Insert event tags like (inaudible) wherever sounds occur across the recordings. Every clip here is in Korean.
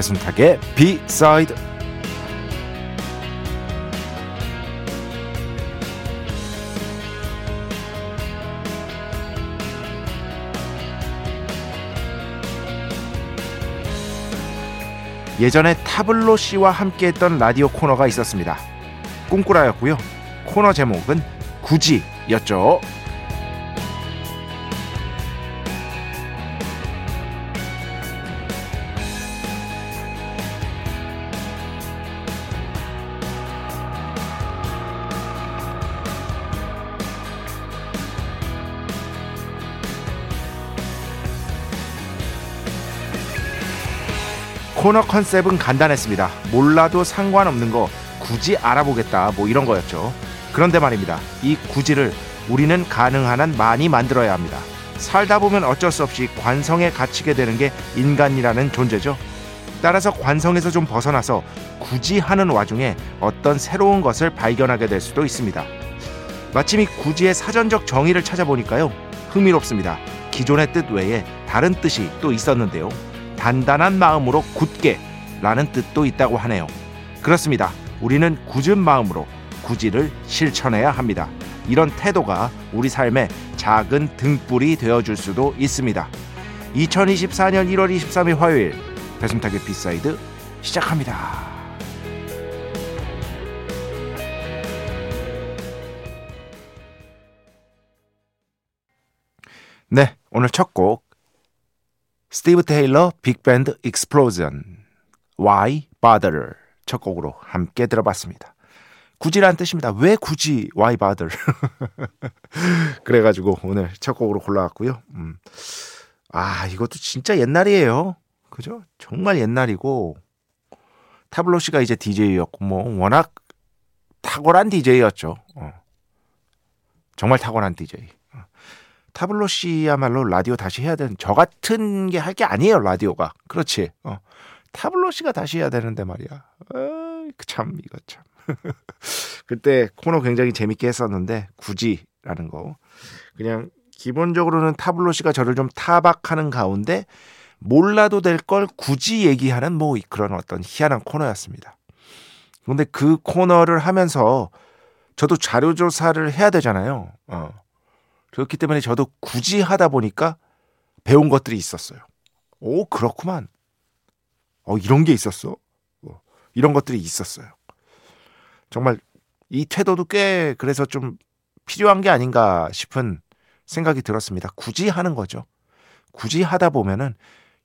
배순탁의 비사이드 예전에 타블로 씨와 함께했던 라디오 코너가 있었습니다. 꿈꾸라였고요. 코너 제목은 굳이였죠. 코너 컨셉은 간단했습니다. 몰라도 상관없는 거 굳이 알아보겠다 뭐 이런 거였죠. 그런데 말입니다. 이 굳이를 우리는 가능한 한 많이 만들어야 합니다. 살다 보면 어쩔 수 없이 관성에 갇히게 되는 게 인간이라는 존재죠. 따라서 관성에서 좀 벗어나서 굳이 하는 와중에 어떤 새로운 것을 발견하게 될 수도 있습니다. 마침 이 굳이의 사전적 정의를 찾아보니까요. 흥미롭습니다. 기존의 뜻 외에 다른 뜻이 또 있었는데요. 단단한 마음으로 굳게 라는 뜻도 있다고 하네요. 그렇습니다. 우리는 굳은 마음으로 굳이를 실천해야 합니다. 이런 태도가 우리 삶의 작은 등불이 되어줄 수도 있습니다. 2024년 1월 23일 화요일 배순탁의 B side 시작합니다. 네, 오늘 첫 곡 스티브 테일러 Big Band Explosion Why Bother 첫 곡으로 함께 들어봤습니다. 굳이란 뜻입니다. 왜 굳이 Why Bother (laughs) 그래가지고 오늘 첫 곡으로 골라왔고요. 음. 아 이것도 진짜 옛날이에요. 그죠? 정말 옛날이고 타블로 씨가 이제 DJ였고 뭐 워낙 탁월한 DJ였죠. 어. 정말 탁월한 DJ. 타블로 씨야말로 라디오 다시 해야 되는 저 같은 게 할 게 아니에요 라디오가 그렇지 어. 타블로 씨가 다시 해야 되는데 말이야 어, 참 이거 참 (laughs) 그때 코너 굉장히 재밌게 했었는데 굳이라는 거 그냥 기본적으로는 타블로 씨가 저를 좀 타박하는 가운데 몰라도 될 걸 굳이 얘기하는 뭐 그런 어떤 희한한 코너였습니다. 근데 그 코너를 하면서 저도 자료 조사를 해야 되잖아요. 어. 그렇기 때문에 저도 굳이 하다 보니까 배운 것들이 있었어요. 오, 그렇구만. 어, 이런 게 있었어. 어, 이런 것들이 있었어요. 정말 이 태도도 꽤 그래서 좀 필요한 게 아닌가 싶은 생각이 들었습니다. 굳이 하는 거죠. 굳이 하다 보면은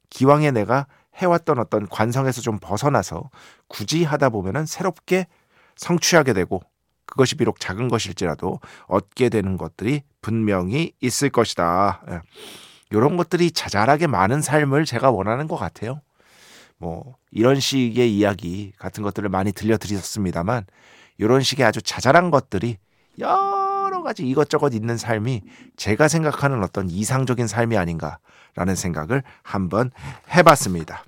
기왕에 내가 해왔던 어떤 관성에서 좀 벗어나서 굳이 하다 보면은 새롭게 성취하게 되고 그것이 비록 작은 것일지라도 얻게 되는 것들이 분명히 있을 것이다. 이런 예. 것들이 자잘하게 많은 삶을 제가 원하는 것 같아요. 뭐 이런 식의 이야기 같은 것들을 많이 들려드렸습니다만 이런 식의 아주 자잘한 것들이 여러 가지 이것저것 있는 삶이 제가 생각하는 어떤 이상적인 삶이 아닌가라는 생각을 한번 해봤습니다.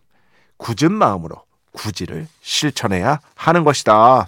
굳은 마음으로 굳이를 실천해야 하는 것이다.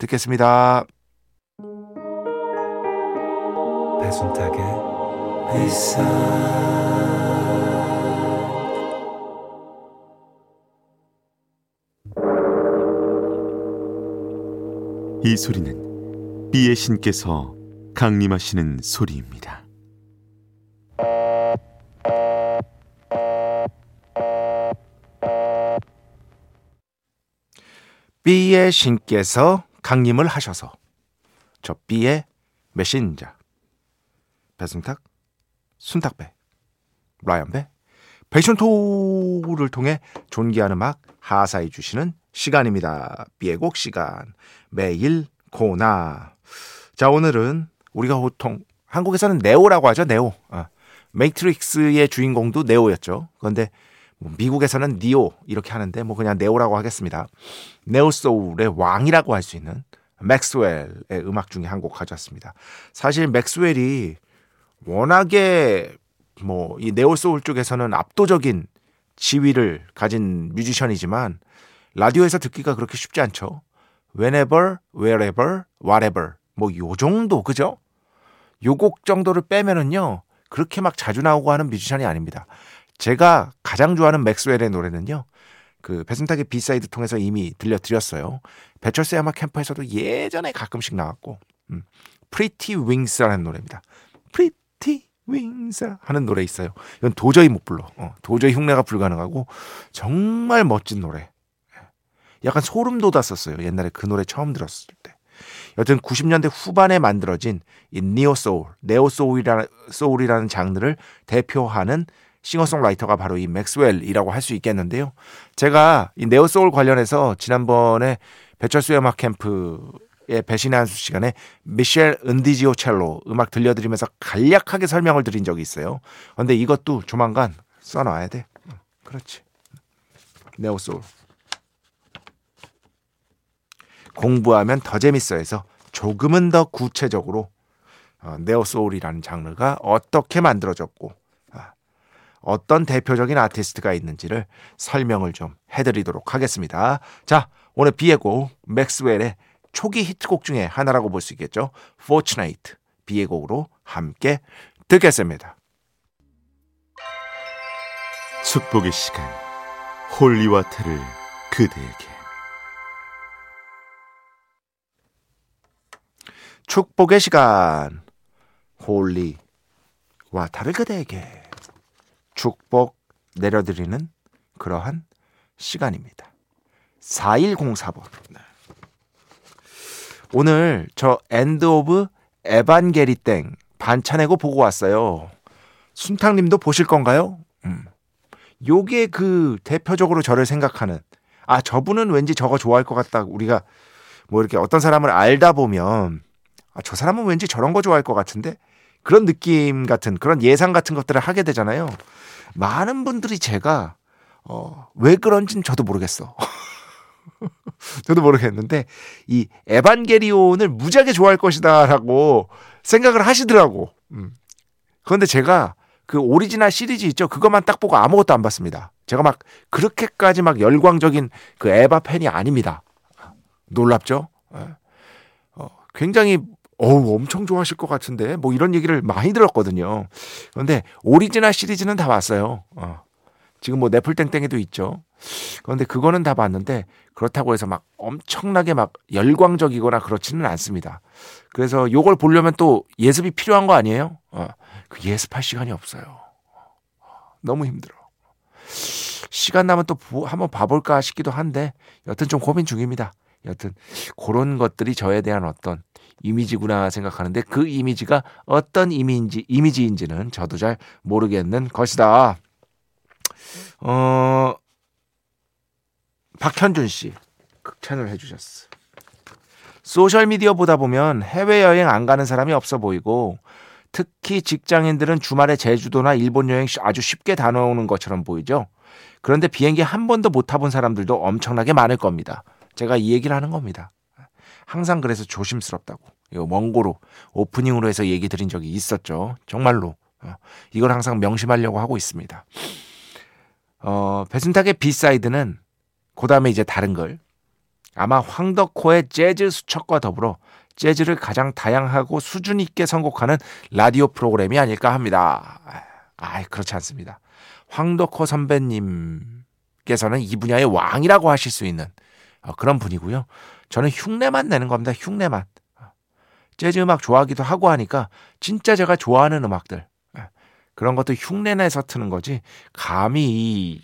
듣겠습니다. 배순탁의 회사 이 소리는 비의 신께서 강림하시는 소리입니다. B의 신께서 강림을 하셔서 저 B의 메신저 배순탁, 순탁배, 라이언배, 패션토를 통해 존귀한 음악 하사해 주시는 시간입니다. B의 곡 시간 매일 코너. 자 오늘은 우리가 보통 한국에서는 네오라고 하죠 네오. 아, 메이트릭스의 주인공도 네오였죠. 그런데 뭐 미국에서는 니오 이렇게 하는데 뭐 그냥 네오라고 하겠습니다. neo soul의 왕이라고 할 수 있는 맥스웰의 음악 중에 한 곡 가져왔습니다. 사실 맥스웰이 워낙에 뭐 이 neo soul 쪽에서는 압도적인 지위를 가진 뮤지션이지만 라디오에서 듣기가 그렇게 쉽지 않죠. whenever, wherever, whatever 뭐 요 정도 그죠? 요 곡 정도를 빼면은요 그렇게 막 자주 나오고 하는 뮤지션이 아닙니다. 제가 가장 좋아하는 맥스웰의 노래는요. 그 배순탁의 B side 통해서 이미 들려드렸어요. 배철수의 음악 캠프에서도 예전에 가끔씩 나왔고 음, Pretty Wings라는 노래입니다. Pretty Wings 하는 노래 있어요. 이건 도저히 못 불러. 어, 도저히 흉내가 불가능하고 정말 멋진 노래. 약간 소름 돋았었어요. 옛날에 그 노래 처음 들었을 때. 여튼 90년대 후반에 만들어진 이 neo soul, neo soul이라는, soul이라는 장르를 대표하는 싱어송라이터가 바로 이 맥스웰이라고 할 수 있겠는데요. 제가 이 neo soul 관련해서 지난번에 배철수의 음악 캠프의 배신의 한수 시간에 미셸 은디지오첼로 음악 들려드리면서 간략하게 설명을 드린 적이 있어요. 근데 이것도 조만간 써놔야 돼. 그렇지. neo soul. 공부하면 더 재밌어 해서 조금은 더 구체적으로 어, neo soul이라는 장르가 어떻게 만들어졌고 아, 어떤 대표적인 아티스트가 있는지를 설명을 좀 해드리도록 하겠습니다. 자, 오늘 B의 곡 맥스웰의 초기 히트곡 중에 하나라고 볼 수 있겠죠. Fortunate B의 곡으로 함께 듣겠습니다. 축복의 시간 holy water를 그대에게 축복의 시간 holy water를 그대에게 축복 내려드리는 그러한 시간입니다. 4104번. 오늘 저 End of 에반게리 땡 반차 내고 보고 왔어요. 순탕님도 보실 건가요? 음. 요게 그 대표적으로 저를 생각하는 아 저분은 왠지 저거 좋아할 것 같다. 우리가 뭐 이렇게 어떤 사람을 알다 보면 아, 저 사람은 왠지 저런 거 좋아할 것 같은데 그런 느낌 같은 그런 예상 같은 것들을 하게 되잖아요. 많은 분들이 제가 어, 왜 그런지는 저도 모르겠어. (laughs) 저도 모르겠는데 이 에반게리온을 무지하게 좋아할 것이다라고 생각을 하시더라고. 음. 그런데 제가 그 오리지널 시리즈 있죠. 그것만 딱 보고 아무것도 안 봤습니다. 제가 막 그렇게까지 막 열광적인 그 에바 팬이 아닙니다. 놀랍죠? 예. 어, 굉장히 어우, 엄청 좋아하실 것 같은데, 뭐 이런 얘기를 많이 들었거든요. 그런데 오리지널 시리즈는 다 봤어요. 어. 지금 뭐 네플땡땡에도 있죠. 그런데 그거는 다 봤는데, 그렇다고 해서 막 엄청나게 막 열광적이거나 그렇지는 않습니다. 그래서 요걸 보려면 또 예습이 필요한 거 아니에요? 어. 그 예습할 시간이 없어요. 너무 힘들어. 시간 나면 또 한번 봐볼까 싶기도 한데, 여튼 좀 고민 중입니다. 여튼 그런 것들이 저에 대한 어떤 이미지구나 생각하는데 그 이미지가 어떤 이미지 이미지인지는 저도 잘 모르겠는 것이다. 어 박현준 씨 극찬을 해주셨어. 소셜 미디어 보다 보면 해외 여행 안 가는 사람이 없어 보이고 특히 직장인들은 주말에 제주도나 일본 여행 아주 쉽게 다녀오는 것처럼 보이죠. 그런데 비행기 한 번도 못 타본 사람들도 엄청나게 많을 겁니다. 제가 이 얘기를 하는 겁니다. 항상 그래서 조심스럽다고. 이거 원고로 오프닝으로 해서 얘기 드린 적이 있었죠. 정말로. 어, 이걸 항상 명심하려고 하고 있습니다. 어, 배순탁의 B side는 그 다음에 이제 다른 걸 아마 황덕호의 재즈 수첩과 더불어 재즈를 가장 다양하고 수준 있게 선곡하는 라디오 프로그램이 아닐까 합니다. 아, 그렇지 않습니다. 황덕호 선배님께서는 이 분야의 왕이라고 하실 수 있는 어, 그런 분이고요. 저는 흉내만 내는 겁니다. 흉내만. 재즈 음악 좋아하기도 하고 하니까 진짜 제가 좋아하는 음악들 예, 그런 것도 흉내내서 트는 거지 감히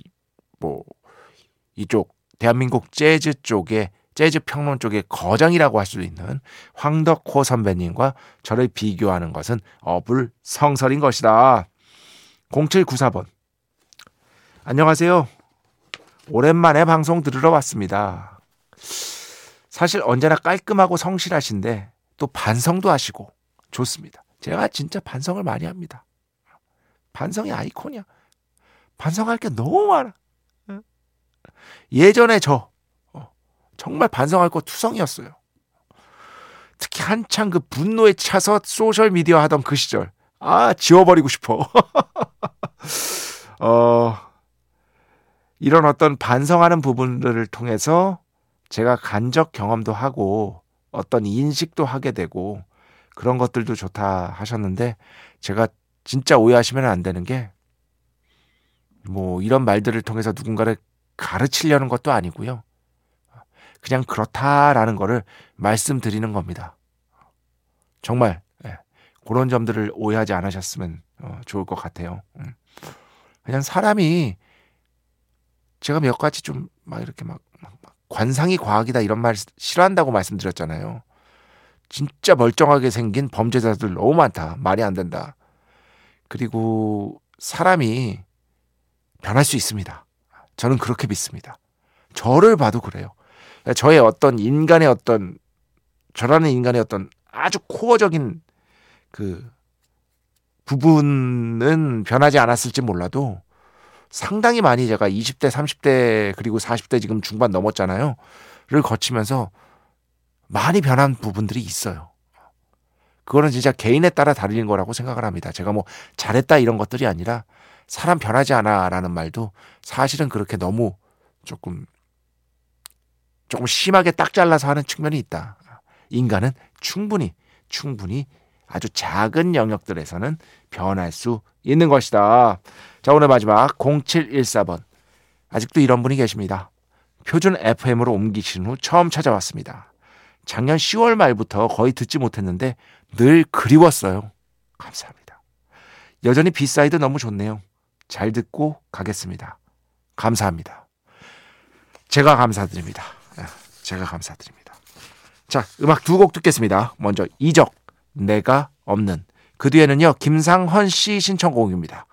뭐 이쪽 대한민국 재즈 쪽에 재즈 평론 쪽의 거장이라고 할 수 있는 황덕호 선배님과 저를 비교하는 것은 어불성설인 것이다. 0794번. 안녕하세요. 오랜만에 방송 들으러 왔습니다. 사실 언제나 깔끔하고 성실하신데 또 반성도 하시고 좋습니다. 제가 진짜 반성을 많이 합니다. 반성의 아이콘이야. 반성할 게 너무 많아. 예전에 저 어, 정말 반성할 거 투성이었어요. 특히 한창 그 분노에 차서 소셜 미디어 하던 그 시절. 아, 지워버리고 싶어. (laughs) 어, 이런 어떤 반성하는 부분들을 통해서 제가 간적 경험도 하고 어떤 인식도 하게 되고 그런 것들도 좋다 하셨는데 제가 진짜 오해하시면 안 되는 게 뭐 이런 말들을 통해서 누군가를 가르치려는 것도 아니고요. 그냥 그렇다라는 거를 말씀드리는 겁니다. 정말 예, 그런 점들을 오해하지 않으셨으면 어, 좋을 것 같아요. 음. 그냥 사람이 제가 몇 가지 좀 막 이렇게 막, 막, 막 관상이 과학이다 이런 말 싫어한다고 말씀드렸잖아요. 진짜 멀쩡하게 생긴 범죄자들 너무 많다. 말이 안 된다. 그리고 사람이 변할 수 있습니다. 저는 그렇게 믿습니다. 저를 봐도 그래요. 저의 어떤 인간의 어떤 저라는 인간의 어떤 아주 코어적인 그 부분은 변하지 않았을지 몰라도 상당히 많이 제가 20대, 30대 그리고 40대 지금 중반 넘었잖아요. 를 거치면서 많이 변한 부분들이 있어요. 그거는 진짜 개인에 따라 다른 거라고 생각을 합니다. 제가 뭐 잘했다 이런 것들이 아니라 사람 변하지 않아라는 말도 사실은 그렇게 너무 조금 조금 심하게 딱 잘라서 하는 측면이 있다. 인간은 충분히 충분히 아주 작은 영역들에서는 변할 수 있는 것이다. 자, 오늘 마지막 0714번. 아직도 이런 분이 계십니다. 표준 FM으로 옮기신 후 처음 찾아왔습니다. 작년 10월 말부터 거의 듣지 못했는데 늘 그리웠어요. 감사합니다. 여전히 B side 너무 좋네요. 잘 듣고 가겠습니다. 감사합니다. 제가 감사드립니다. 예, 제가 감사드립니다. 자, 음악 두 곡 듣겠습니다. 먼저 이적, 내가 없는. 그 뒤에는요, 김상헌 씨 신청곡입니다.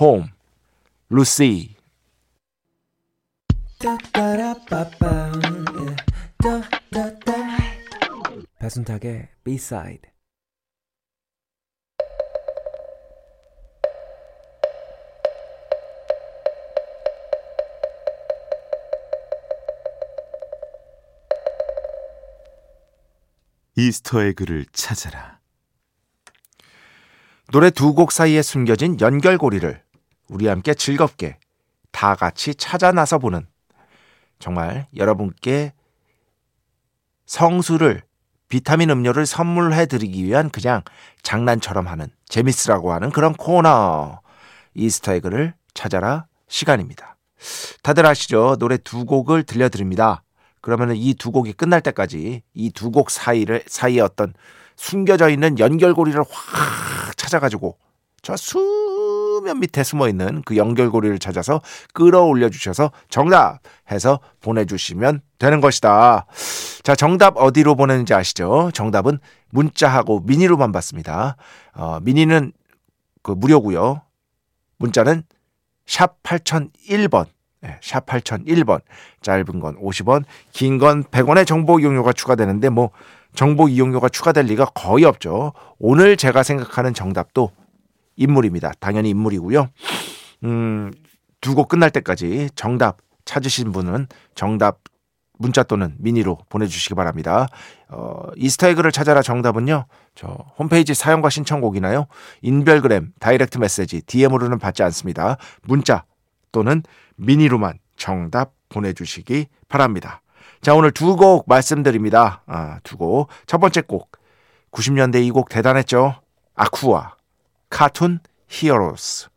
홈. 루시 배순탁의 B-side 이스터에그를 찾아라. 노래 두 곡 사이에 숨겨진 연결고리를 우리 함께 즐겁게 다 같이 찾아 나서 보는 정말 여러분께 성수를 비타민 음료를 선물해 드리기 위한 그냥 장난처럼 하는 재미스라고 하는 그런 코너 이스터에그를 찾아라 시간입니다. 다들 아시죠? 노래 두 곡을 들려드립니다. 그러면 이 두 곡이 끝날 때까지 이 두 곡 사이를 사이에 어떤 숨겨져 있는 연결고리를 확 찾아가지고 저 수면 밑에 숨어 있는 그 연결고리를 찾아서 끌어올려 주셔서 정답 해서 보내주시면 되는 것이다. 자, 정답 어디로 보내는지 아시죠? 정답은 문자하고 미니로만 받습니다. 어, 미니는 그 무료고요. 문자는 샵 8001번. 네, 샵 8001번. 짧은 건 50원, 긴 건 100원의 정보 이용료가 추가되는데 뭐 정보 이용료가 추가될 리가 거의 없죠. 오늘 제가 생각하는 정답도 인물입니다. 당연히 인물이고요. 음, 두 곡 끝날 때까지 정답 찾으신 분은 정답 문자 또는 미니로 보내주시기 바랍니다. 어, 이스타에그를 찾아라 정답은요. 저 홈페이지 사용과 신청곡이나요. 인별그램, 다이렉트 메시지, DM으로는 받지 않습니다. 문자 또는 미니로만 정답 보내주시기 바랍니다. 자, 오늘 두 곡 말씀드립니다. 아, 두 곡. 첫 번째 곡. 90년대 이 곡 대단했죠. 아쿠아. Cartoon Heroes.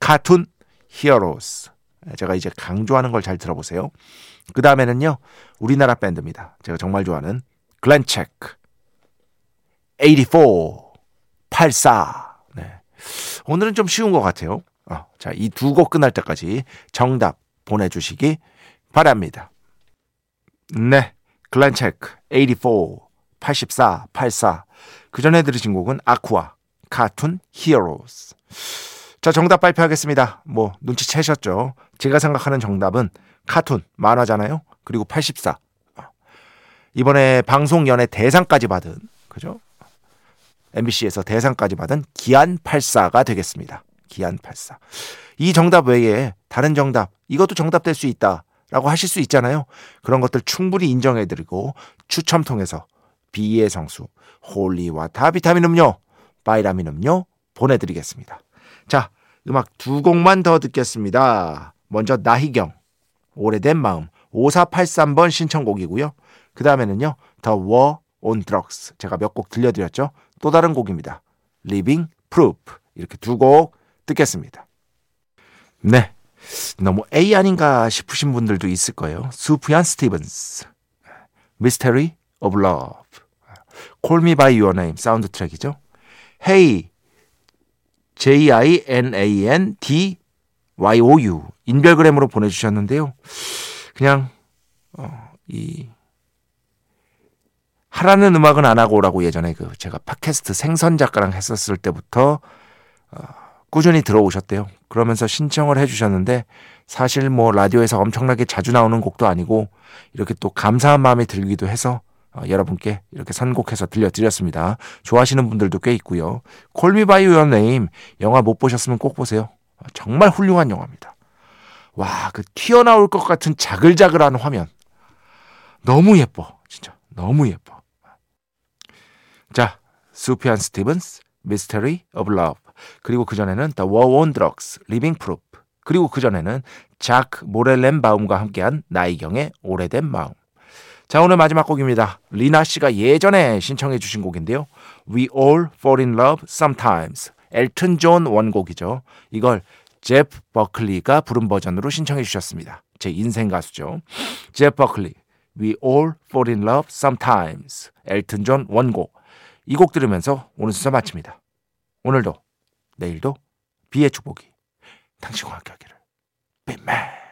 Cartoon Heroes. 제가 이제 강조하는 걸 잘 들어보세요. 그 다음에는요, 우리나라 밴드입니다. 제가 정말 좋아하는 글렌체크. 84. 84. 네. 오늘은 좀 쉬운 것 같아요. 어, 자, 이 두 곡 끝날 때까지 정답 보내주시기 바랍니다. 네. 글렌체크. 84. 84. 84. 그 전에 들으신 곡은 아쿠아. 카툰 히어로스. 자, 정답 발표하겠습니다. 뭐, 눈치채셨죠? 제가 생각하는 정답은 카툰, 만화잖아요? 그리고 84. 이번에 방송 연예 대상까지 받은, 그죠? MBC에서 대상까지 받은 기안 84가 되겠습니다. 기안 84. 이 정답 외에 다른 정답, 이것도 정답 될 수 있다. 라고 하실 수 있잖아요. 그런 것들 충분히 인정해드리고 추첨 통해서 B의 성수, holy water 비타민 음료, 바이라민 음료 보내드리겠습니다. 자, 음악 두 곡만 더 듣겠습니다. 먼저 나희경, 오래된 마음, 5483번 신청곡이고요. 그 다음에는요, on Drugs. 제가 몇 곡 들려드렸죠? 또 다른 곡입니다. Living Proof. 이렇게 두 곡 듣겠습니다. 네. 너무 A 아닌가 싶으신 분들도 있을 거예요. 수프얀 스티븐스. Mystery of Love. Call Me By Your Name 사운드 트랙이죠. Hey J-I-N-A-N-D-Y-O-U 인별그램으로 보내주셨는데요. 그냥 어, 이 하라는 음악은 안 하고 오라고 예전에 그 제가 팟캐스트 생선 작가랑 했었을 때부터 어, 꾸준히 들어오셨대요. 그러면서 신청을 해주셨는데 사실 뭐 라디오에서 엄청나게 자주 나오는 곡도 아니고 이렇게 또 감사한 마음이 들기도 해서 어, 여러분께 이렇게 선곡해서 들려드렸습니다. 좋아하시는 분들도 꽤 있고요. Call Me By Your Name 영화 못 보셨으면 꼭 보세요. 정말 훌륭한 영화입니다. 와, 그 튀어나올 것 같은 자글자글한 화면. 너무 예뻐. 진짜. 너무 예뻐. 자, 수피안 스티븐스, Mystery of Love. 그리고 그전에는 The War on Drugs, Living Proof. 그리고 그전에는 작 모렐렌바움과 함께한 나희경의 오래된 마음. 자, 오늘 마지막 곡입니다. 리나 씨가 예전에 신청해 주신 곡인데요. We All Fall in Love Sometimes. 엘튼 존 원곡이죠. 이걸 제프 버클리가 부른 버전으로 신청해 주셨습니다. 제 인생 가수죠. 제프 버클리. We All Fall in Love Sometimes. 엘튼 존 원곡. 이 곡 들으면서 오늘 순서 마칩니다. 오늘도 내일도 B의 축복이 당신과 함께하기를. B멘.